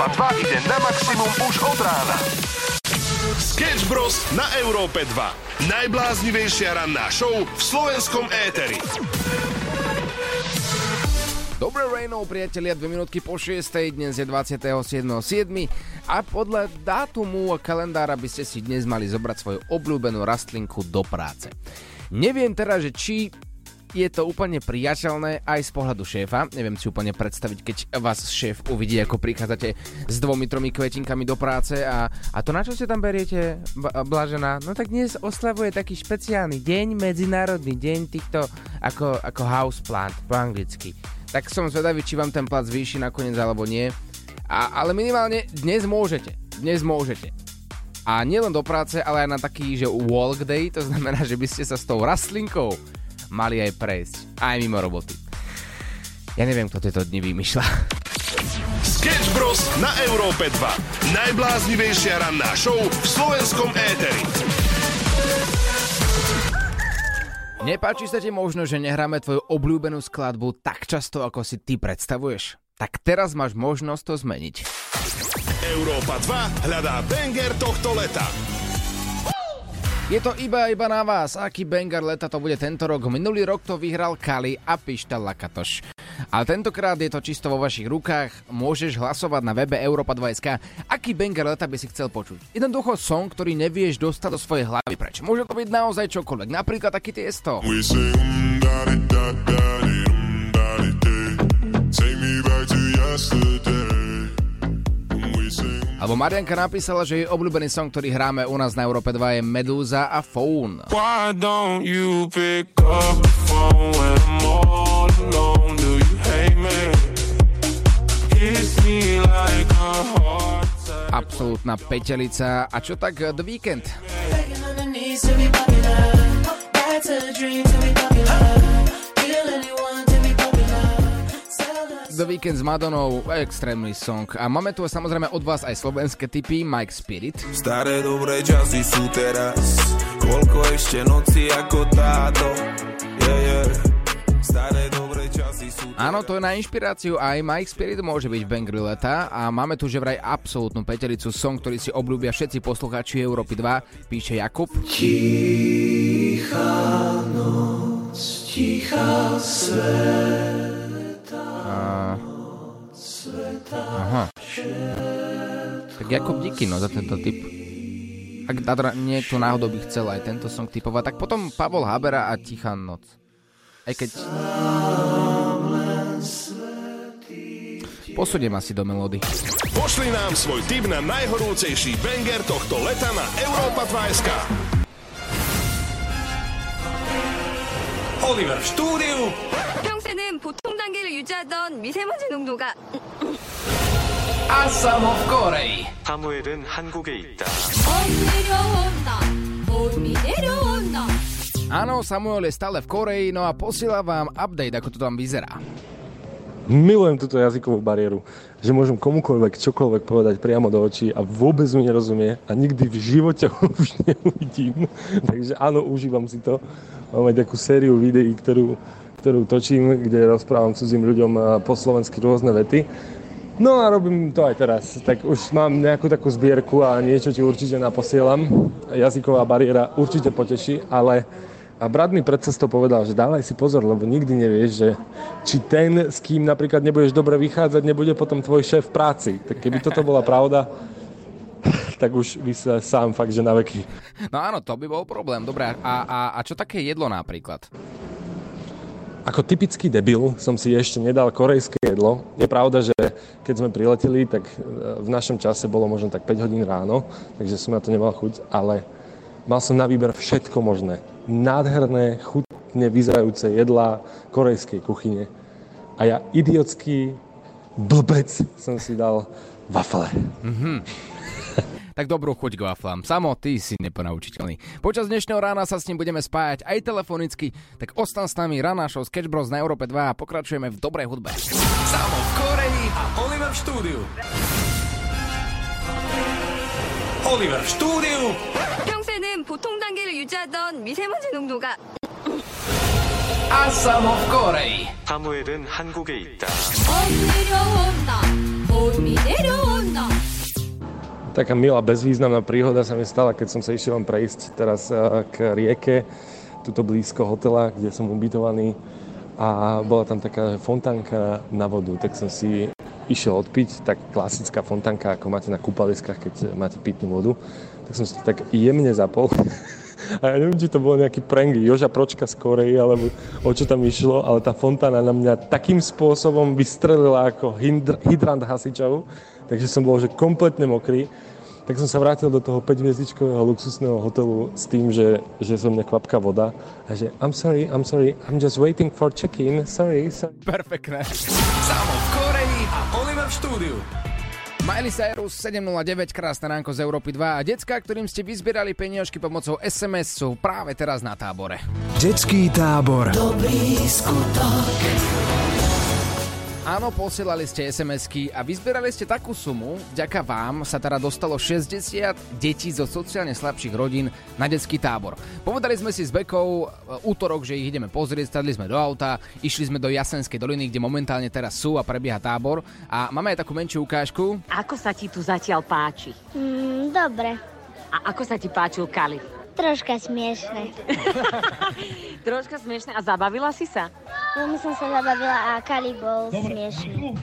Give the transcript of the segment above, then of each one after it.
Európa 2 ide na maximum už od rána. Sketch Bros. na Európe 2. Najbláznivejšia ranná show v slovenskom éteri. Dobré rejnou, priatelia, dve minútky po 6. Dnes je 27.7. A podľa dátumu a kalendára by ste si dnes mali zobrať svoju obľúbenú rastlinku do práce. Neviem teda, že či je to úplne priateľné aj z pohľadu šéfa. Neviem si úplne predstaviť, keď vás šéf uvidí, ako prichádzate s dvomi, tromi kvetinkami do práce a, a to na čo ste tam beriete, Blažená? No tak dnes oslavuje taký špeciálny deň, medzinárodný deň týchto ako, ako houseplant po anglicky. Tak som zvedavý, či vám ten plat zvýši nakoniec alebo nie. A, ale minimálne dnes môžete. Dnes môžete. A nielen do práce, ale aj na taký, že walk day, to znamená, že by ste sa s tou rastlinkou mali aj prejsť. Aj mimo roboty. Ja neviem, kto tieto dni vymýšľa. Sketch Bros. na Európe 2. Najbláznivejšia ranná show v slovenskom éteri. Nepáči sa ti možno, že nehráme tvoju obľúbenú skladbu tak často, ako si ty predstavuješ? Tak teraz máš možnosť to zmeniť. Európa 2 hľadá banger tohto leta. Je to iba iba na vás, aký banger leta to bude tento rok. Minulý rok to vyhral Kali a Pišta Lakatoš. Ale tentokrát je to čisto vo vašich rukách, môžeš hlasovať na webe Europa 2.sk, aký banger leta by si chcel počuť. Jednoducho song, ktorý nevieš dostať do svojej hlavy preč. Môže to byť naozaj čokoľvek, napríklad taký tiesto. Take me back to yesterday alebo Marianka napísala, že jej obľúbený song, ktorý hráme u nás na Európe 2 je Medúza a Phone. Why don't you pick up the phone when I'm all alone? Do you hate me? Kiss me like a heart Absolutná peťelica. A čo tak The Weekend? That's a dream to be popular. The Weekend s Madonou, extrémny song. A máme tu samozrejme od vás aj slovenské typy, Mike Spirit. Staré dobré časy sú teraz, koľko ešte noci ako táto. Yeah, yeah. Staré dobré časy sú teraz. Áno, to je na inšpiráciu aj Mike Spirit môže byť v Bangry leta a máme tu že vraj absolútnu petericu song, ktorý si obľúbia všetci poslucháči Európy 2, píše Jakub. Tichá noc, tichá svet Aha. Tak Jakob díky no za tento tip. Ak teda niekto náhodou by chcel aj tento song typovať, tak potom Pavol Habera a Tichá noc. Aj keď... Posudiem asi do melódy. Pošli nám svoj tip na najhorúcejší banger tohto leta na Európa 2.sk. Oliver v štúdiu 보통 단계를 유지하던 미세먼지 농도가 아사모 코레이 사무엘은 한국에 있다. Áno, Samuel je stále v Koreji, no a posiela vám update, ako to tam vyzerá. Milujem túto jazykovú bariéru, že môžem komukoľvek čokoľvek povedať priamo do očí a vôbec mi nerozumie a nikdy v živote už neuvidím. Takže áno, užívam si to. Máme takú sériu videí, ktorú ktorú točím, kde rozprávam cudzím ľuďom po slovensky rôzne vety. No a robím to aj teraz. Tak už mám nejakú takú zbierku a niečo ti určite naposielam. Jazyková bariéra určite poteší, ale a brat mi pred cestou povedal, že dávaj si pozor, lebo nikdy nevieš, že či ten, s kým napríklad nebudeš dobre vychádzať, nebude potom tvoj šéf v práci. Tak keby toto bola pravda, tak už by sa sám fakt, že na veky. No áno, to by bol problém. Dobre, a, a, a čo také jedlo napríklad? Ako typický debil som si ešte nedal korejské jedlo. Je pravda, že keď sme prileteli, tak e, v našom čase bolo možno tak 5 hodín ráno, takže som na to nemal chuť, ale mal som na výber všetko možné. Nádherné, chutne vyzerajúce jedlá korejskej kuchyne. A ja idiotský blbec som si dal wafle. Mm-hmm tak dobrú chuť k waflám. Samo, ty si neponaučiteľný. Počas dnešného rána sa s ním budeme spájať aj telefonicky, tak ostan s nami Rana Show Sketch Bros na Európe 2 a pokračujeme v dobrej hudbe. Samo v Koreji a Oliver v štúdiu. Oliver v štúdiu. 평소에는 보통 단계를 유지하던 미세먼지 농도가 A Samo v Koreji. 사무엘은 한국에 있다. 내려온다 봄이 내려온다 Taká milá bezvýznamná príhoda sa mi stala, keď som sa išiel len prejsť teraz eh, k rieke, tuto blízko hotela, kde som ubytovaný. A bola tam taká fontánka na vodu, tak som si išiel odpiť, tak klasická fontánka, ako máte na kúpaliskách, keď máte pitnú vodu, tak som si to tak jemne zapol. A ja neviem, či to bol nejaký prank Joža Pročka z Korei, alebo o čo tam išlo, ale tá fontána na mňa takým spôsobom vystrelila ako hydr- hydrant hasičov, takže som bol že kompletne mokrý. Tak som sa vrátil do toho 5-hviezdičkového luxusného hotelu s tým, že, že som mňa kvapka voda a že I'm sorry, I'm sorry, I'm just waiting for check-in, sorry, sorry. Perfektné. Samo v Koreji a Oliver v štúdiu. Miley Cyrus 709, krásne ránko z Európy 2 a decka, ktorým ste vyzbierali peniažky pomocou SMS sú práve teraz na tábore. Detský tábor. Áno, posielali ste SMS-ky a vyzbierali ste takú sumu, vďaka vám sa teda dostalo 60 detí zo sociálne slabších rodín na detský tábor. Povedali sme si s Bekou e, útorok, že ich ideme pozrieť, stadli sme do auta, išli sme do Jasenskej doliny, kde momentálne teraz sú a prebieha tábor a máme aj takú menšiu ukážku. Ako sa ti tu zatiaľ páči? Mm, dobre, A ako sa ti páčil Kali? troška smiešne. Troška smiešne. A zabavila si sa? Veľmi som sa zabavila a Kali bol smiešný.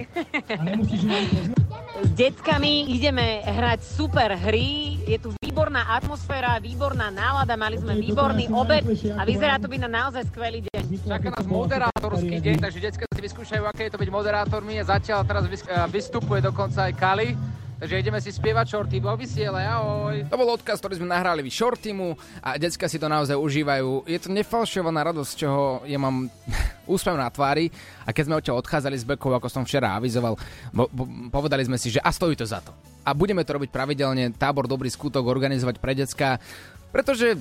S deckami ideme hrať super hry. Je tu výborná atmosféra, výborná nálada, mali sme výborný obed a vyzerá to byť na naozaj skvelý deň. Čaká nás moderátorský deň, takže decka si vyskúšajú, aké je to byť moderátormi a zatiaľ teraz vys- vystupuje dokonca aj Kali. Takže ideme si spievať Shorty vo vysiele, ahoj. To bol odkaz, ktorý sme nahrali vy Shortymu a decka si to naozaj užívajú. Je to nefalšovaná radosť, z čoho ja mám úsmev na tvári a keď sme odtiaľ odchádzali z Bekou, ako som včera avizoval, bo, bo, povedali sme si, že a stojí to za to. A budeme to robiť pravidelne, tábor Dobrý skutok organizovať pre decka, pretože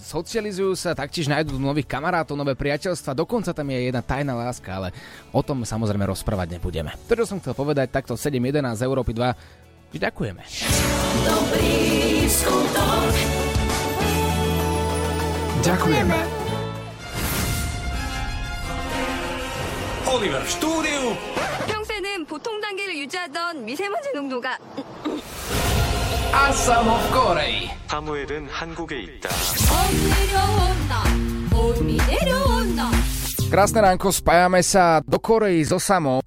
socializujú sa, taktiež nájdú nových kamarátov, nové priateľstva, dokonca tam je jedna tajná láska, ale o tom samozrejme rozprávať nebudeme. To, čo som chcel povedať, takto 7.11 z Európy 2, že ďakujeme. Ďakujeme. Oliver v štúdiu 평소에는 보통 단계를 유지하던 미세먼지 농도가 A samo v Koreji. 사무엘은 한국에 있다. 내려온다 봄이 내려온다 Krásne ránko, spájame sa do Koreji so samom.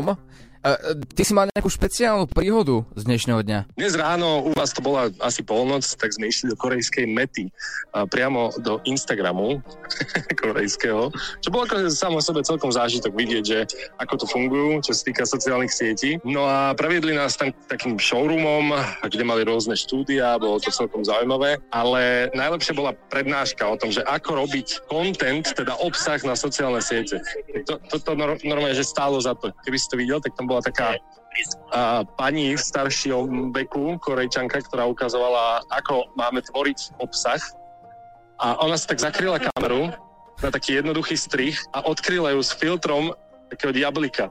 E, ty si mal nejakú špeciálnu príhodu z dnešného dňa. Dnes ráno u vás to bola asi polnoc, tak sme išli do korejskej mety, a priamo do Instagramu korejského, čo bolo akože samo sebe celkom zážitok vidieť, že ako to fungujú, čo sa týka sociálnych sietí. No a previedli nás tam takým showroomom, kde mali rôzne štúdia, bolo to celkom zaujímavé, ale najlepšie bola prednáška o tom, že ako robiť content, teda obsah na sociálne siete. To, to, to nor- normálne, že stálo za to. Keby si to videl, tak tam bola taká a pani v staršom veku, korejčanka, ktorá ukazovala, ako máme tvoriť obsah. A ona si tak zakryla kameru na taký jednoduchý strih a odkryla ju s filtrom takého diablika.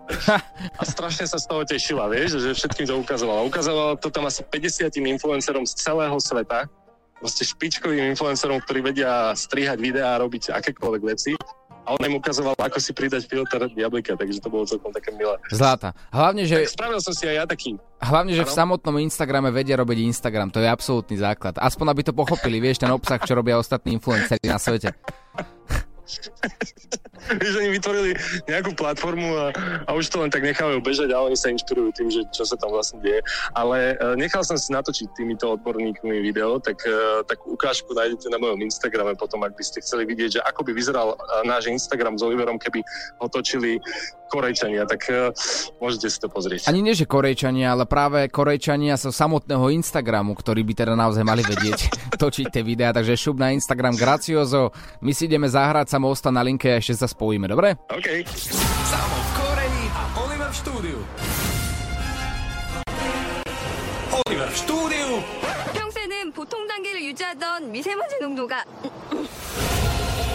A strašne sa z toho tešila, vieš, že všetkým to ukazovala. Ukazovala to tam asi 50 influencerom z celého sveta, proste špičkovým influencerom, ktorí vedia strihať videá a robiť akékoľvek veci. A on im ukazoval, ako si pridať filter diablika, takže to bolo celkom také milé. Zláta. Hlavne, že, Tak spravil som si aj ja taký. hlavne, že v Áno. samotnom Instagrame vedia robiť Instagram. To je absolútny základ. Aspoň aby to pochopili, vieš, ten obsah, čo robia ostatní influenceri na svete. Vieš, oni vytvorili nejakú platformu a, a už to len tak nechávajú bežať a oni sa inšpirujú tým, že čo sa tam vlastne deje. Ale e, nechal som si natočiť týmito odborníkmi video, tak e, takú ukážku nájdete na mojom Instagrame potom, ak by ste chceli vidieť, že ako by vyzeral e, náš Instagram s Oliverom, keby ho točili Korejčania, tak e, môžete si to pozrieť. Ani nie, že Korejčania, ale práve Korejčania zo samotného Instagramu, ktorí by teda naozaj mali vedieť točiť tie videá. Takže šup na Instagram Graciozo. My si ideme zahrať samo osta na linke ešte sa spojíme, dobre? OK. Samo v Koreji a Oliver v štúdiu Oliver v štúdiu 평소에는 보통 단계를 유지하던 미세먼지 농도가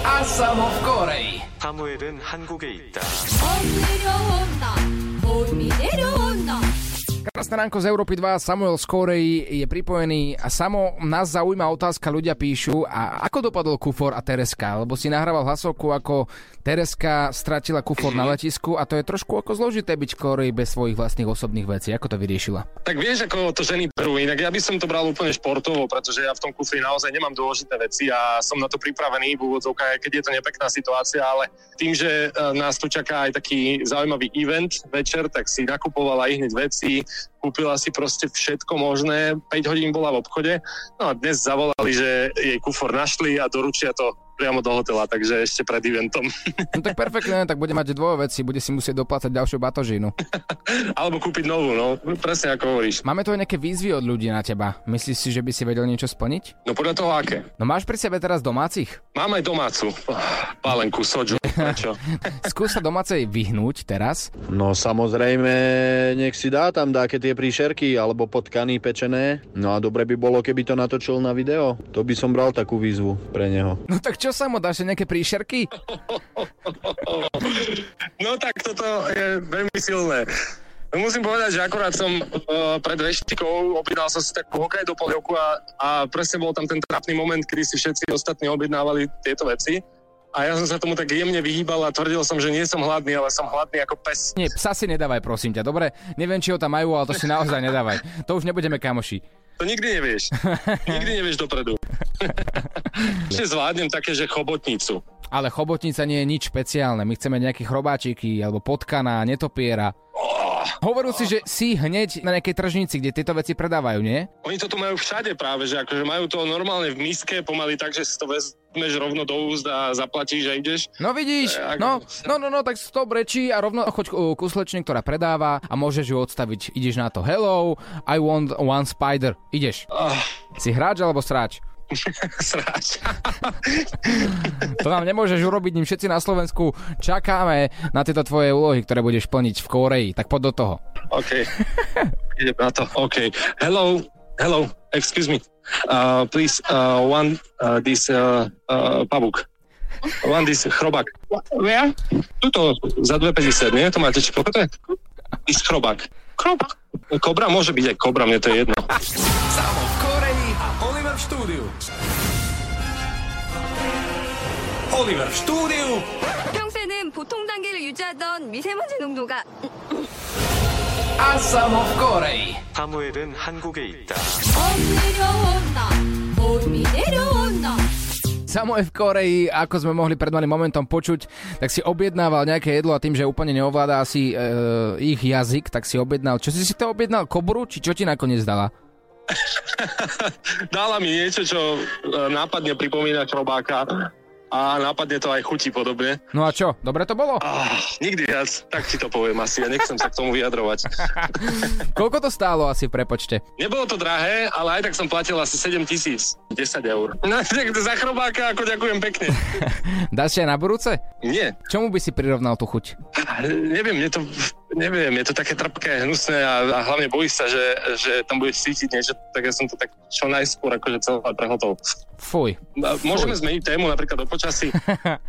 A samo v Koreji. 사무엘은 한국에 있다. 내려온다 봄이 내려온다 Krásne ránko z Európy 2, Samuel z Koreji je pripojený a samo nás zaujíma otázka, ľudia píšu, a ako dopadol Kufor a Tereska, lebo si nahrával hlasovku, ako Tereska stratila kufor na letisku a to je trošku ako zložité byť v Koreji bez svojich vlastných osobných vecí. Ako to vyriešila? Tak vieš, ako to ženy perú. Inak ja by som to bral úplne športovo, pretože ja v tom kufri naozaj nemám dôležité veci a som na to pripravený v úvodzovkách, aj keď je to nepekná situácia, ale tým, že e, nás tu čaká aj taký zaujímavý event večer, tak si nakupovala ich hneď veci, kúpila si proste všetko možné, 5 hodín bola v obchode, no a dnes zavolali, že jej kufor našli a doručia to priamo do hotela, takže ešte pred eventom. No tak perfektne, tak bude mať dvoje veci, bude si musieť doplácať ďalšiu batožinu. Alebo kúpiť novú, no, presne ako hovoríš. Máme tu aj nejaké výzvy od ľudí na teba. Myslíš si, že by si vedel niečo splniť? No podľa toho aké. No máš pri sebe teraz domácich? Mám aj domácu. Pálenku, soju, prečo? Skús sa domácej vyhnúť teraz. No samozrejme, nech si dá tam dáke tie príšerky alebo potkany pečené. No a dobre by bolo, keby to natočil na video. To by som bral takú výzvu pre neho. No tak čo sa mu dáš, nejaké príšerky? No tak toto je veľmi silné. Musím povedať, že akorát som uh, pred veštikou objednal som si takú Hokkaido polievku a, a presne bol tam ten trapný moment, kedy si všetci ostatní objednávali tieto veci. A ja som sa tomu tak jemne vyhýbal a tvrdil som, že nie som hladný, ale som hladný ako pes. Nie, psa si nedávaj, prosím ťa, dobre? Neviem, či ho tam majú, ale to si naozaj nedávaj. To už nebudeme kamoši. To nikdy nevieš. nikdy nevieš dopredu. Ešte zvládnem také, že chobotnicu. Ale chobotnica nie je nič špeciálne. My chceme nejaké chrobáčiky, alebo potkana, netopiera. Hovoril si, že si hneď na nejakej tržnici, kde tieto veci predávajú, nie? Oni to tu majú všade práve, že akože majú to normálne v miske, pomaly tak, že si to vezmeš rovno do úst a zaplatíš a ideš. No vidíš, no, no, no, no, tak to brečí a rovno choď ku slečne, ktorá predáva a môžeš ju odstaviť. Ideš na to, hello, I want one spider. Ideš. Oh. Si hráč alebo sráč? Sráč. to nám nemôžeš urobiť, ním všetci na Slovensku čakáme na tieto tvoje úlohy, ktoré budeš plniť v Koreji. Tak poď do toho. OK. Idem na to. OK. Hello. Hello. Excuse me. Uh, please, uh, one uh, this uh, uh, pavuk. One this chrobák. Where? Tuto, za 2,50, nie? To máte či pokote? This chrobák. Chrobák. Kobra môže byť aj kobra, mne to je jedno štúdiu. Oliver v štúdiu. 평소에는 보통 단계를 유지하던 미세먼지 농도가 A Samo v Koreji. 사무엘은 한국에 있다. 내려온다. 봄이 내려온다. Samo v Koreji, ako sme mohli pred malým momentom počuť, tak si objednával nejaké jedlo a tým, že úplne neovláda asi e, ich jazyk, tak si objednal. Čo si si to objednal? Kobru? Či čo ti nakoniec dala? Dala mi niečo, čo e, nápadne pripomína chrobáka a nápadne to aj chutí podobne. No a čo? Dobre to bolo? Ah, nikdy viac, tak ti to poviem asi, ja nechcem sa k tomu vyjadrovať. Koľko to stálo asi v prepočte? Nebolo to drahé, ale aj tak som platil asi 7 tisíc, 10 eur. No tak za chrobáka, ako ďakujem pekne. Dáš si aj na budúce? Nie. Čomu by si prirovnal tú chuť? Neviem, je to, neviem, je to také trpké, hnusné a, a hlavne bojíš sa, že, že tam budeš cítiť niečo, tak ja som to tak čo najskôr akože celé prehotol. Fuj. Môžeme zmeniť tému napríklad o počasí.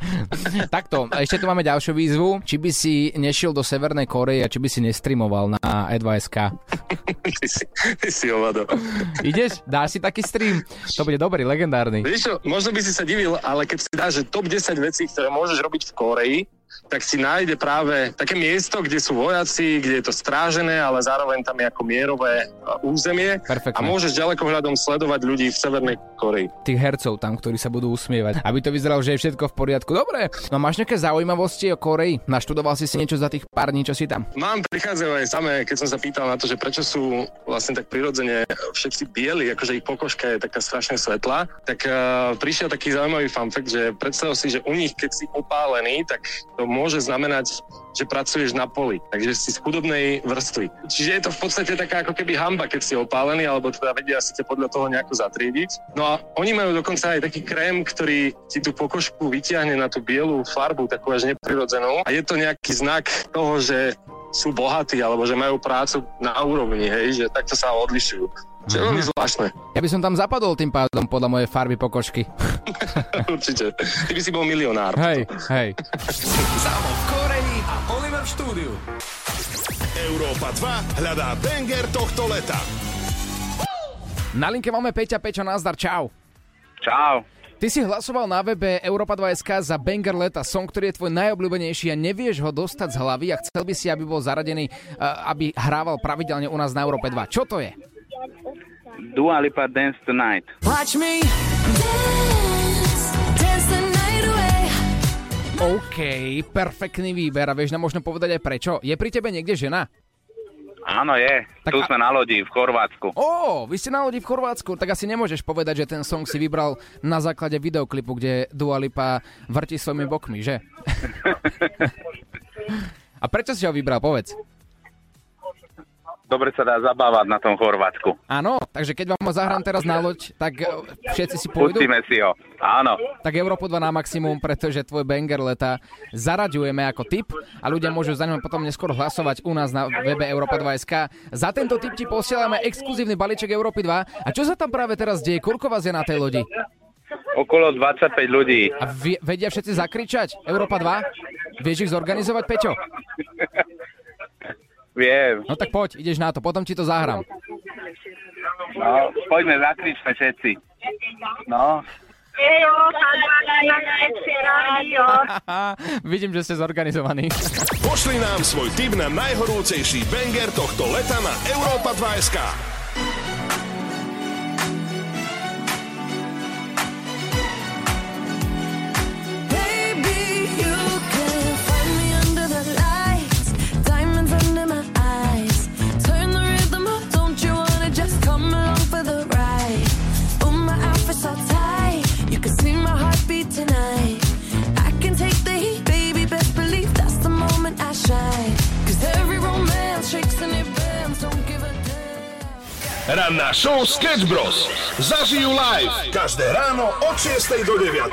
Takto, ešte tu máme ďalšiu výzvu. Či by si nešiel do Severnej Korei a či by si nestreamoval na E2SK? ty, si, ty si ovado. Ideš? Dáš si taký stream? To bude dobrý, legendárny. Vieš čo, možno by si sa divil, ale keď si dáš, že top 10 vecí, ktoré môžeš robiť v Koreji, tak si nájde práve také miesto, kde sú vojaci, kde je to strážené, ale zároveň tam je ako mierové územie. Perfektne. A môžeš ďalekohľadom sledovať ľudí v Severnej Koreji. Tých hercov tam, ktorí sa budú usmievať. Aby to vyzeralo, že je všetko v poriadku. Dobre, no máš nejaké zaujímavosti o Koreji? Naštudoval si si niečo za tých pár dní, čo si tam? Mám, prichádzajú aj samé, keď som sa pýtal na to, že prečo sú vlastne tak prirodzene všetci bieli, akože ich pokožka je taká strašne svetlá, tak uh, prišiel taký zaujímavý fun fact, že predstav si, že u nich, keď si opálený, tak to môže znamenať, že pracuješ na poli, takže si z chudobnej vrstvy. Čiže je to v podstate taká ako keby hamba, keď si opálený, alebo teda vedia si ťa podľa toho nejako zatriediť. No a oni majú dokonca aj taký krém, ktorý ti tú pokožku vyťahne na tú bielu farbu, takú až neprirodzenú. A je to nejaký znak toho, že sú bohatí, alebo že majú prácu na úrovni, hej, že takto sa odlišujú. Čo je veľmi zvláštne. Ja by som tam zapadol tým pádom podľa mojej farby pokožky. Určite. Ty by si bol milionár. Hej, hej. Samo v Koreji a Oliver v štúdiu. Európa 2 hľadá banger tohto leta. Na linke máme Peťa. Peťo, nazdar, čau. Čau. Ty si hlasoval na webe Europa 2SK za Banger Leta, song, ktorý je tvoj najobľúbenejší a nevieš ho dostať z hlavy a chcel by si, aby bol zaradený, uh, aby hrával pravidelne u nás na Európe 2. Čo to je? Dua Lipa Dance Tonight. Watch me dance, dance the night away. OK, perfektný výber a vieš nám možno povedať aj prečo. Je pri tebe niekde žena? Áno, je. Tak tu a... sme na lodi v Chorvátsku. Ó, vy ste na lodi v Chorvátsku, tak asi nemôžeš povedať, že ten song si vybral na základe videoklipu, kde Dua Lipa vrti svojimi bokmi, že? a prečo si ho vybral, povedz? dobre sa dá zabávať na tom Chorvátsku. Áno, takže keď vám ho zahrám teraz na loď, tak e, všetci si pôjdu? Pustíme si ho, áno. Tak Európu 2 na maximum, pretože tvoj banger leta zaraďujeme ako tip a ľudia môžu za ňom potom neskôr hlasovať u nás na webe Európa 2.sk. Za tento tip ti posielame exkluzívny balíček Európy 2. A čo sa tam práve teraz deje? Koľko vás je na tej lodi? Okolo 25 ľudí. A vedia všetci zakričať? Európa 2? Vieš ich zorganizovať, Peťo? Viem. No tak poď, ideš na to, potom ti to zahrám. No, poďme, zakričme všetci. No. Vidím, že ste zorganizovaní. Pošli nám svoj tip na najhorúcejší banger tohto leta na Európa 2 SK. Show Sketch Bros. Zažijú live každé ráno od 6 do 9.